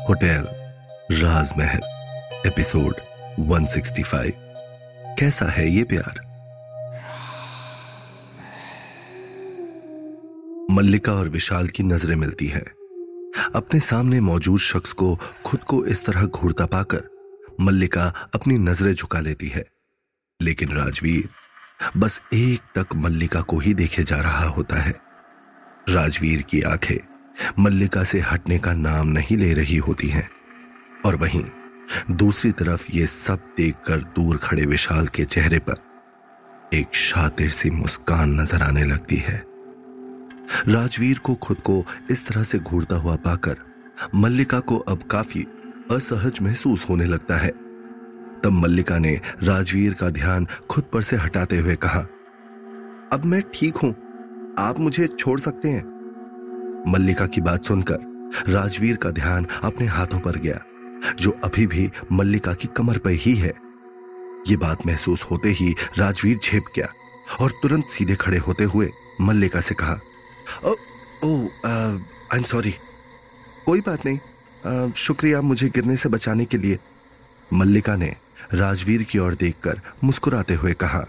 Hotel राजमहल, episode 165 कैसा है ये प्यार? मल्लिका और विशाल की नज़रें मिलती हैं। अपने सामने मौजूद शख्स को खुद को इस तरह घूरता पाकर मल्लिका अपनी नज़रें झुका लेती है। लेकिन राजवीर, बस एक तक मल्लिका को ही देखे जा रहा होता है। राजवीर की आँखें मल्लिका से हटने का नाम नहीं ले रही होती हैं। और वहीं दूसरी तरफ़ ये सब देखकर दूर खड़े विशाल के चेहरे पर एक शातिर सी मुस्कान नज़र आने लगती है। राजवीर को खुद को इस तरह से घूरता हुआ पाकर मल्लिका को अब काफ़ी असहज महसूस होने लगता है। तब मल्लिका ने राजवीर का ध्यान खुद पर से हटाते हुए कहा, अब मैं ठीक हूँ। आप मुझे छोड़ सकते हैं? मल्लिका की बात सुनकर राजवीर का ध्यान अपने हाथों पर गया जो अभी भी मल्लिका की कमर पर ही है। ये बात महसूस होते ही राजवीर झेप गया और तुरंत सीधे खड़े होते हुए मल्लिका से कहा ओ, आई एम सॉरी कोई बात नहीं आ, शुक्रिया मुझे गिरने से बचाने के लिए। मल्लिका ने राजवीर की ओर देखकर मुस्कुराते हुए कहा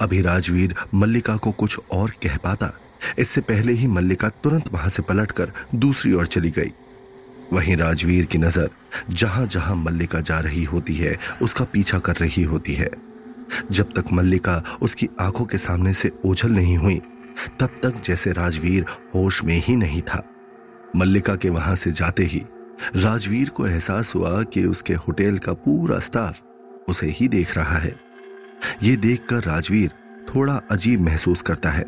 अभी राजवीर मल्लिका को कुछ और कह पाता इससे पहले ही मल्लिका तुरंत वहाँ से पलटकर दूसरी ओर चली गई। वहीं राजवीर की नज़र जहाँ जहाँ मल्लिका जा रही होती है, उसका पीछा कर रही होती है। जब तक मल्लिका उसकी आँखों के सामने से ओझल नहीं हुई, तब तक जैसे राजवीर होश में ही नहीं था। मल्लिका के वहाँ से जाते ही राजवीर को एहसास हुआ कि उसके होटल का पूरा स्टाफ उसे ही देख रहा है। ये देखकर राजवीर थोड़ा अजीब महसूस करता है।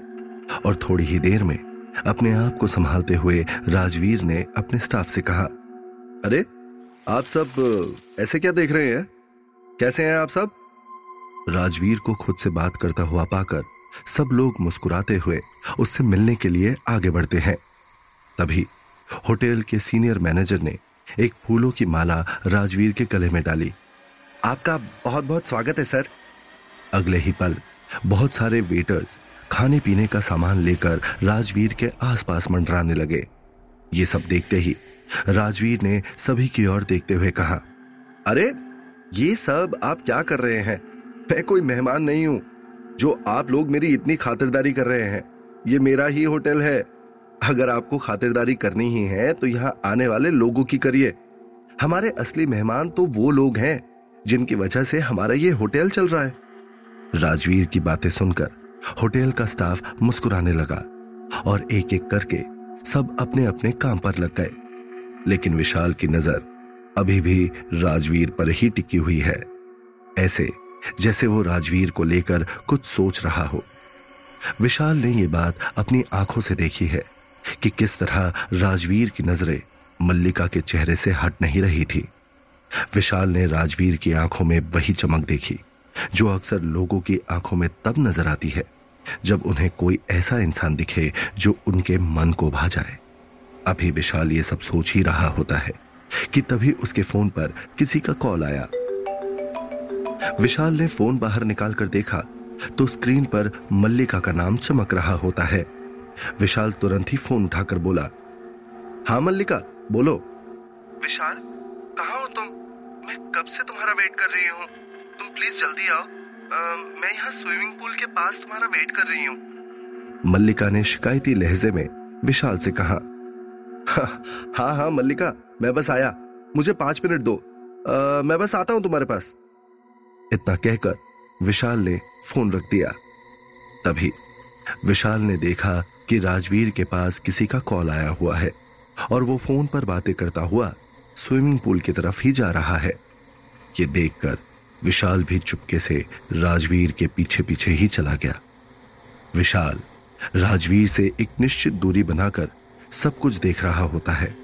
और थोड़ी ही देर में अपने आप को संभालते हुए राजवीर ने अपने स्टाफ से कहा, अरे, आप सब, ऐसे क्या देख रहे हैं? कैसे हैं आप सब? राजवीर को खुद से बात करता हुआ पाकर सब लोग मुस्कुराते हुए उससे मिलने के लिए आगे बढ़ते हैं। तभी होटल के सीनियर मैनेजर ने एक फूलों की माला राजवीर के गले में डाली। आपका बहुत बहुत स्वागत है, सर। अगले ही पल बहुत सारे वेटर्स खाने पीने का सामान लेकर राजवीर के आसपास मंडराने लगे। ये सब देखते ही राजवीर ने सभी की ओर देखते हुए कहा, अरे, ये सब आप क्या कर रहे हैं? मैं कोई मेहमान नहीं हूँ, जो आप लोग मेरी इतनी खातिरदारी कर रहे हैं। ये मेरा ही होटल है। अगर आपको खातिरदारी करनी ही है तो यहाँ आने वाले लोगों की करिए। हमारे असली मेहमान तो वो लोग हैं, जिनकी वजह से हमारा ये होटल चल रहा है। राजवीर की बातें सुनकर होटल का स्टाफ मुस्कुराने लगा और एक एक करके सब अपने अपने काम पर लग गए। लेकिन विशाल की नज़र अभी भी राजवीर पर ही टिकी हुई है। ऐसे, जैसे वो राजवीर को लेकर कुछ सोच रहा हो। विशाल ने यह बात अपनी आँखों से देखी है कि किस तरह राजवीर की नज़रें मल्लिका के चेहरे से हट नहीं रही थी। विशाल ने राजवीर की आँखों में वही चमक देखी, जो अक्सर लोगों की आँखों में तब नज़र आती है जब उन्हें कोई ऐसा इंसान दिखे जो उनके मन को भा जाए। अभी विशाल ये सब सोच ही रहा होता है कि तभी उसके फ़ोन पर किसी का कॉल आया। विशाल ने फ़ोन बाहर निकालकर देखा तो स्क्रीन पर मल्लिका का नाम चमक रहा होता है। विशाल तुरंत ही फ़ोन उठाकर बोला हाँ मल्लिका, बोलो। विशाल, कहा हो तुम? मैं कब से तुम्हारा वेट कर रही हूँ? तुम प्लीज़ जल्दी आओ। मैं यहाँ स्विमिंग पूल के पास तुम्हारा वेट कर रही हूँ। मल्लिका ने शिकायती लहजे में विशाल से कहा हाँ हाँ हा, मल्लिका मैं बस आया। मुझे पाँच मिनट दो। आ, मैं बस आता हूँ तुम्हारे पास। इतना कहकर विशाल ने फ़ोन रख दिया। तभी विशाल ने देखा कि राजवीर के पास किसी का कॉल आया हुआ है और वो फ़ोन पर बातें करता हुआ स्विमिंग पूल की तरफ़ ही जा रहा है। ये देखकर विशाल भी चुपके से राजवीर के पीछे पीछे ही चला गया। विशाल, राजवीर से एक निश्चित दूरी बनाकर सब कुछ देख रहा होता है।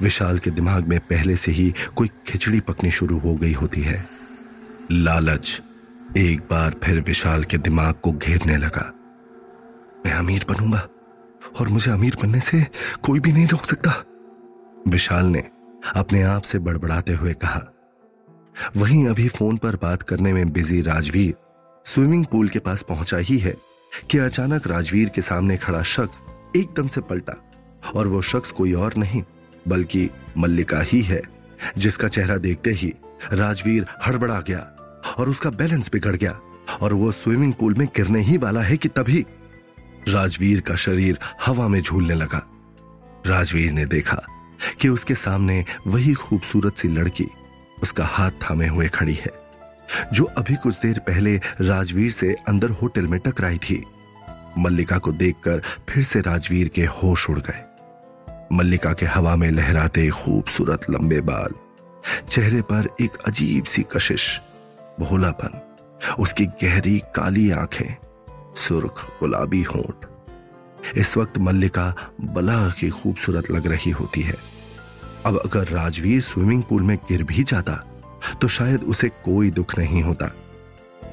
विशाल के दिमाग में पहले से ही कोई खिचड़ी पकनी शुरू हो गई होती है। लालच एक बार फिर विशाल के दिमाग को घेरने लगा। मैं अमीर बनूँगा और मुझे अमीर बनने से कोई भी नहीं रोक सकता। विशाल ने अपने आप से बड़बड़ाते हुए कहा वहीं अभी फ़ोन पर बात करने में बिज़ी राजवीर स्विमिंग पूल के पास पहुँचा ही है कि अचानक राजवीर के सामने खड़ा शख्स एकदम से पलटा और वो शख्स कोई और नहीं, बल्कि मल्लिका ही है, जिसका चेहरा देखते ही राजवीर हड़बड़ा गया और उसका बैलेंस बिगड़ गया और वो स्विमिंग पूल में गिरने ही वाला है कि तभी राजवीर का शरीर हवा में झूलने लगा। राजवीर ने देखा कि उसके सामने वही खूबसूरत सी लड़की उसका हाथ थामे हुए खड़ी है, जो अभी कुछ देर पहले राजवीर से अंदर होटल में टकराई थी। मल्लिका को देखकर फिर से राजवीर के होश उड़ गए। मल्लिका के हवा में लहराते खूबसूरत लंबे बाल, चेहरे पर एक अजीब सी कशिश, भोलापन, उसकी गहरी काली आँखें, सुर्ख गुलाबी होंठ। इस वक्त मल्लिका बला की खूबसूरत लग रही होती है। अब अगर राजवीर स्विमिंग पूल में गिर भी जाता तो शायद उसे कोई दुख नहीं होता।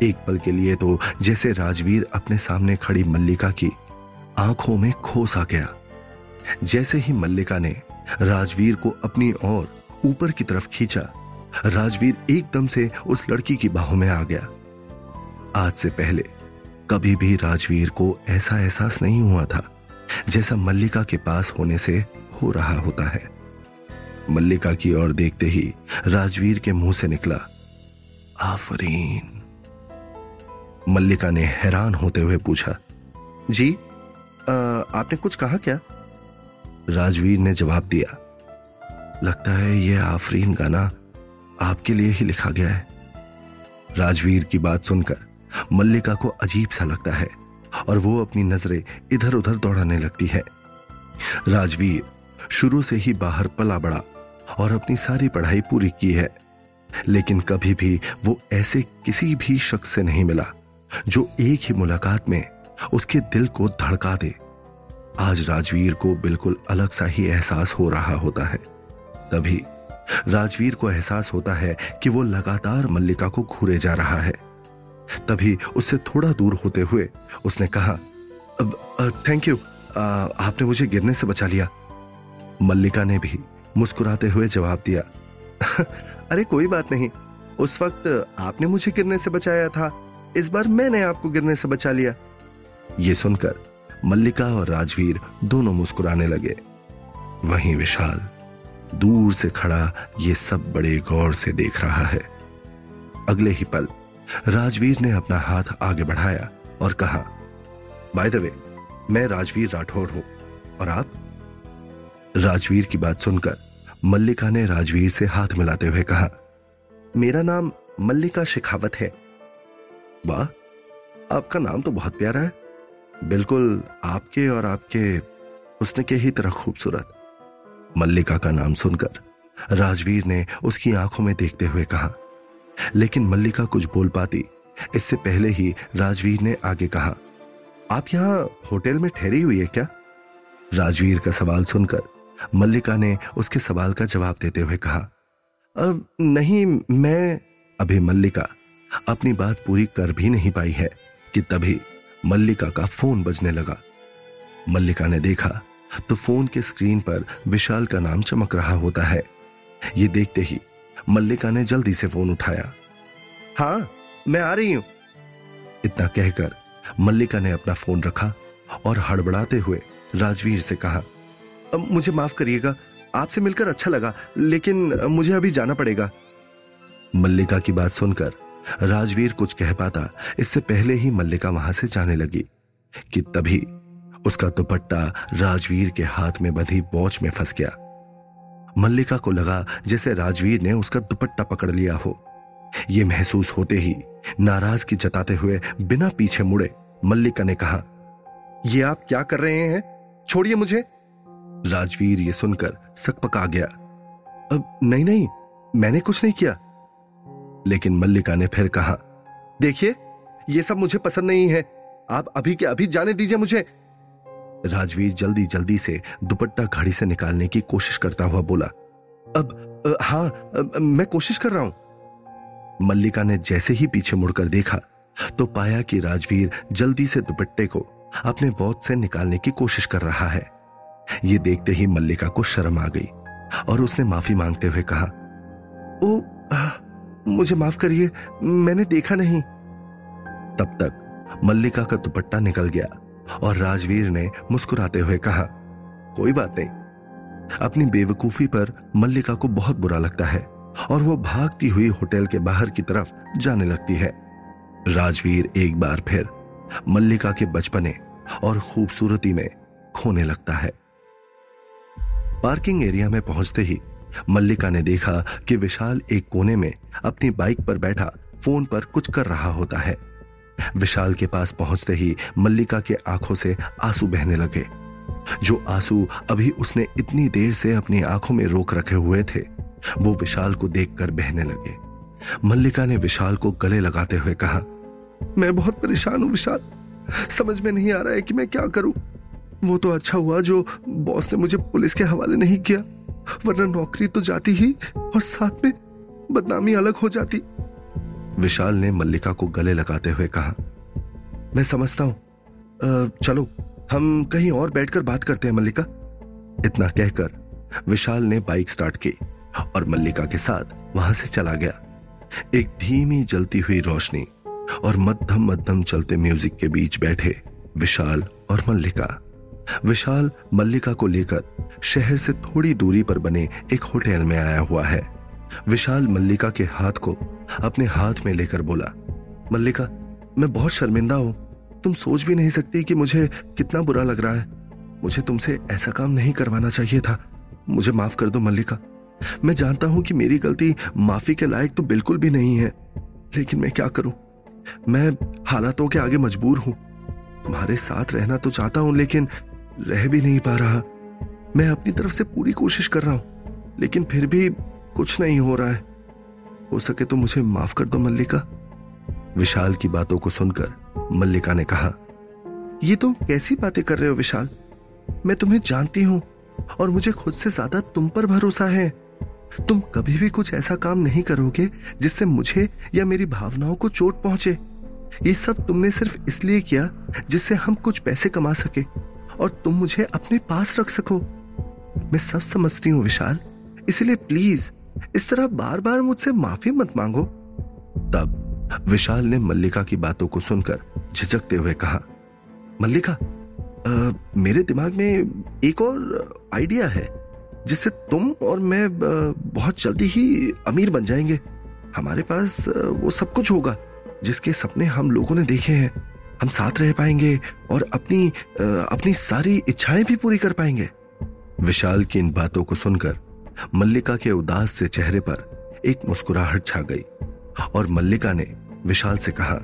एक पल के लिए तो जैसे राजवीर अपने सामने खड़ी मल्लिका की आँखों में खोस आ गया, जैसे ही मल्लिका ने राजवीर को अपनी ओर ऊपर की तरफ़ खींचा, राजवीर एकदम से उस लड़की की बाहों में आ गया। आज से पहले कभी भी राजवीर को ऐसा एहसास नहीं हुआ था, जैसा मल्लिका के पास होने से हो रहा होता है। मल्लिका की ओर देखते ही राजवीर के मुँह से निकला। आफरीन। मल्लिका ने हैरान होते हुए पूछा जी आ, आपने कुछ कहा क्या? राजवीर ने जवाब दिया लगता है यह आफरीन गाना आपके लिए ही लिखा गया है। राजवीर की बात सुनकर मल्लिका को अजीब सा लगता है और वो अपनी नज़रें इधर उधर दौड़ाने लगती है। राजवीर शुरू से ही बाहर पला बड़ा और अपनी सारी पढ़ाई पूरी की है। लेकिन कभी भी वो ऐसे किसी भी शख्स से नहीं मिला, जो एक ही मुलाकात में उसके दिल को धड़का दे। आज राजवीर को बिल्कुल अलग सा ही एहसास हो रहा होता है। तभी राजवीर को एहसास होता है कि वो लगातार मल्लिका को घूरे जा रहा है। तभी उससे थोड़ा दूर होते हुए उसने कहा थैंक यू। आपने मुझे गिरने से बचा लिया। मल्लिका ने भी मुस्कुराते हुए जवाब दिया, अरे, कोई बात नहीं। उस वक्त आपने मुझे गिरने से बचाया था। इस बार मैंने आपको गिरने से बचा लिया। ये सुनकर मल्लिका और राजवीर दोनों मुस्कुराने लगे। वहीं विशाल दूर से खड़ा ये सब बड़े गौर से देख रहा है। अगले ही पल राजवीर ने अपना हाथ आगे बढ़ाया और कहा बाय द वे मैं राजवीर राठौड़ हूँ और आप? राजवीर की बात सुनकर मल्लिका ने राजवीर से हाथ मिलाते हुए कहा, मेरा नाम मल्लिका शेखावत है। वाह, आपका नाम तो बहुत प्यारा है। बिल्कुल आपके और आपके उसने के ही तरह खूबसूरत। मल्लिका का नाम सुनकर राजवीर ने उसकी आँखों में देखते हुए कहा, लेकिन मल्लिका कुछ बोल पाती। इससे पहले ही राजवीर ने आगे कहा, आप यहाँ होटल में ठहरी हुई है क्या? राजवीर का सवाल सुनकर मल्लिका ने उसके सवाल का जवाब देते हुए कहा, अब नहीं, मैं अभी मल्लिका अपनी बात पूरी कर भी नहीं पाई है कि तभी मल्लिका का फ़ोन बजने लगा। मल्लिका ने देखा तो फ़ोन के स्क्रीन पर विशाल का नाम चमक रहा होता है। ये देखते ही मल्लिका ने जल्दी से फ़ोन उठाया। हाँ मैं आ रही हूँ। इतना कहकर मल्लिका ने अपना फ़ोन रखा और हड़बड़ाते हुए राजवीर से कहा मुझे माफ़ करिएगा, आपसे मिलकर अच्छा लगा, लेकिन मुझे अभी जाना पड़ेगा। मल्लिका की बात सुनकर राजवीर कुछ कह पाता, इससे पहले ही मल्लिका वहाँ से जाने लगी, कि तभी उसका दुपट्टा राजवीर के हाथ में बंधी वॉच में फंस गया। मल्लिका को लगा जैसे राजवीर ने उसका दुपट्टा पकड़ लिया हो। यह महसूस होते ही नाराज़गी जताते हुए बिना पीछे मुड़े मल्लिका ने कहा यह आप क्या कर रहे हैं? छोड़िए मुझे। राजवीर ये सुनकर सकपका गया। अब नहीं नहीं, मैंने कुछ नहीं किया। लेकिन मल्लिका ने फिर कहा, देखिए, ये सब मुझे पसंद नहीं है। आप अभी के अभी जाने दीजिए मुझे। राजवीर जल्दी जल्दी से दुपट्टा घड़ी से निकालने की कोशिश करता हुआ बोला, अब हाँ मैं कोशिश कर रहा हूँ। मल्लिका ने जैसे ही पीछे मुड़कर देखा तो पाया कि राजवीर जल्दी से दुपट्टे को अपने बौद्ध से निकालने की कोशिश कर रहा है। ये देखते ही मल्लिका को शर्म आ गई और उसने माफ़ी मांगते हुए कहा ओ आ, मुझे माफ़ करिए मैंने देखा नहीं। तब तक मल्लिका का दुपट्टा निकल गया और राजवीर ने मुस्कुराते हुए कहा कोई बात नहीं। अपनी बेवकूफ़ी पर मल्लिका को बहुत बुरा लगता है और वो भागती हुई होटल के बाहर की तरफ़ जाने लगती है। राजवीर एक बार फिर मल्लिका के बचपने और खूबसूरती में खोने लगता है। पार्किंग एरिया में पहुँचते ही मल्लिका ने देखा कि विशाल एक कोने में अपनी बाइक पर बैठा फ़ोन पर कुछ कर रहा होता है। विशाल के पास पहुँचते ही मल्लिका के आँखों से आँसू बहने लगे। जो आँसू अभी उसने इतनी देर से अपनी आँखों में रोक रखे हुए थे, वो विशाल को देखकर बहने लगे। मल्लिका ने विशाल को गले लगाते हुए कहा, मैं बहुत परेशान हूँ विशाल। समझ में नहीं आ रहा है कि मैं क्या करूँ। वो तो अच्छा हुआ जो बॉस ने मुझे पुलिस के हवाले नहीं किया। वरना नौकरी तो जाती ही और साथ में बदनामी अलग हो जाती। विशाल ने मल्लिका को गले लगाते हुए कहा, मैं समझता हूँ। चलो, हम कहीं और बैठकर बात करते हैं मल्लिका। इतना कहकर विशाल ने बाइक स्टार्ट की और मल्लिका के साथ वहाँ से चला गया। एक धीमी जलती हुई रोशनी और मध्यम मध्यम चलते म्यूज़िक के बीच बैठे विशाल और मल्लिका। विशाल मल्लिका को लेकर शहर से थोड़ी दूरी पर बने एक होटल में आया हुआ है। विशाल मल्लिका के हाथ को अपने हाथ में लेकर बोला, मल्लिका, मैं बहुत शर्मिंदा हूँ। तुम सोच भी नहीं सकती कि मुझे कितना बुरा लग रहा है। मुझे तुमसे ऐसा काम नहीं करवाना चाहिए था। मुझे माफ़ कर दो मल्लिका। मैं जानता हूँ कि मेरी गलती माफ़ी के लायक तो बिल्कुल भी नहीं है, लेकिन मैं क्या करूँ? मैं हालातों के आगे मजबूर हूँ। तुम्हारे साथ रहना तो चाहता हूँ, लेकिन रह भी नहीं पा रहा। मैं अपनी तरफ़ से पूरी कोशिश कर रहा हूँ, लेकिन फिर भी कुछ नहीं हो रहा है। हो सके तो मुझे माफ़ कर दो मल्लिका। विशाल की बातों को सुनकर मल्लिका ने कहा, ये तुम कैसी बातें कर रहे हो विशाल? मैं तुम्हें जानती हूँ और मुझे खुद से ज़्यादा तुम पर भरोसा है। तुम कभी भी कुछ ऐसा काम नहीं करोगे जिससे मुझे या मेरी भावनाओं को चोट पहुँचे। ये सब तुमने सिर्फ़ इसलिए किया जिससे हम कुछ पैसे कमा सके। और तुम मुझे अपने पास रख सको। मैं सब समझती हूँ विशाल, इसलिए प्लीज़, इस तरह बार बार मुझसे माफ़ी मत मांगो। तब विशाल ने मल्लिका की बातों को सुनकर झिझकते हुए कहा, मल्लिका मेरे दिमाग में एक और आइडिया है, जिससे तुम और मैं बहुत जल्दी ही अमीर बन जाएँगे। हमारे पास वो सब कुछ होगा, जिसके सपने हम लोगों ने देखे हैं। हम साथ रह पाएँगे और अपनी अपनी सारी इच्छाएँ भी पूरी कर पाएँगे। विशाल की इन बातों को सुनकर मल्लिका के उदास से चेहरे पर एक मुस्कुराहट छा गई और मल्लिका ने विशाल से कहा,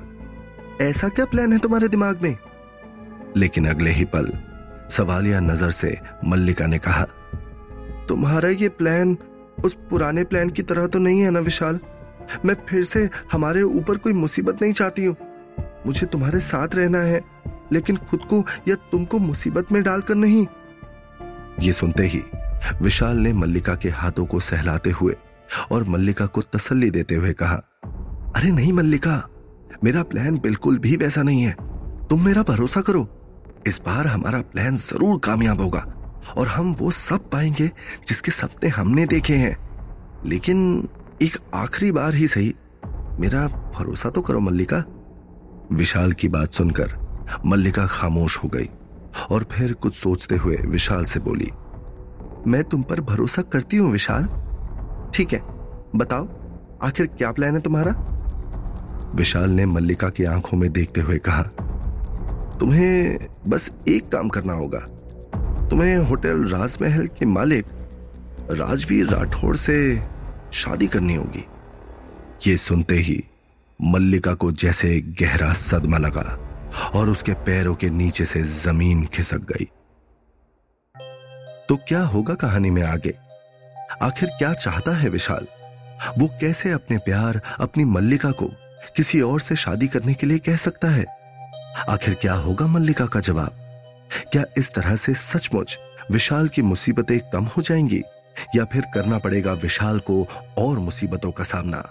ऐसा क्या प्लान है तुम्हारे दिमाग में? लेकिन अगले ही पल सवालिया नज़र से मल्लिका ने कहा, तुम्हारा ये प्लान उस पुराने प्लान की तरह तो नहीं है ना विशाल? मैं फिर से हमारे ऊपर कोई मुसीबत नहीं चाहती हूँ। मुझे तुम्हारे साथ रहना है, लेकिन खुद को या तुमको मुसीबत में डालकर नहीं। ये सुनते ही विशाल ने मल्लिका के हाथों को सहलाते हुए और मल्लिका को तसल्ली देते हुए कहा, अरे नहीं मल्लिका, मेरा प्लान बिल्कुल भी वैसा नहीं है। तुम मेरा भरोसा करो। इस बार हमारा प्लान ज़रूर कामयाब होगा और हम वो सब पाएँगे जिसके सपने हमने देखे हैं। लेकिन एक आखिरी बार ही सही। मेरा भरोसा तो करो मल्लिका। विशाल की बात सुनकर मल्लिका खामोश हो गई और फिर कुछ सोचते हुए विशाल से बोली, मैं तुम पर भरोसा करती हूँ विशाल। ठीक है, बताओ, आखिर क्या प्लान है तुम्हारा? विशाल ने मल्लिका की आँखों में देखते हुए कहा, तुम्हें बस एक काम करना होगा। तुम्हें होटल राजमहल के मालिक राजवीर राठौड़ से शादी करनी होगी। ये सुनते ही मल्लिका को जैसे गहरा सदमा लगा और उसके पैरों के नीचे से ज़मीन खिसक गई। तो क्या होगा कहानी में आगे? आखिर क्या चाहता है विशाल? वो कैसे अपने प्यार, अपनी मल्लिका को किसी और से शादी करने के लिए कह सकता है? आखिर क्या होगा मल्लिका का जवाब? क्या इस तरह से सचमुच विशाल की मुसीबतें कम हो जाएँगी या फिर करना पड़ेगा विशाल को और मुसीबतों का सामना?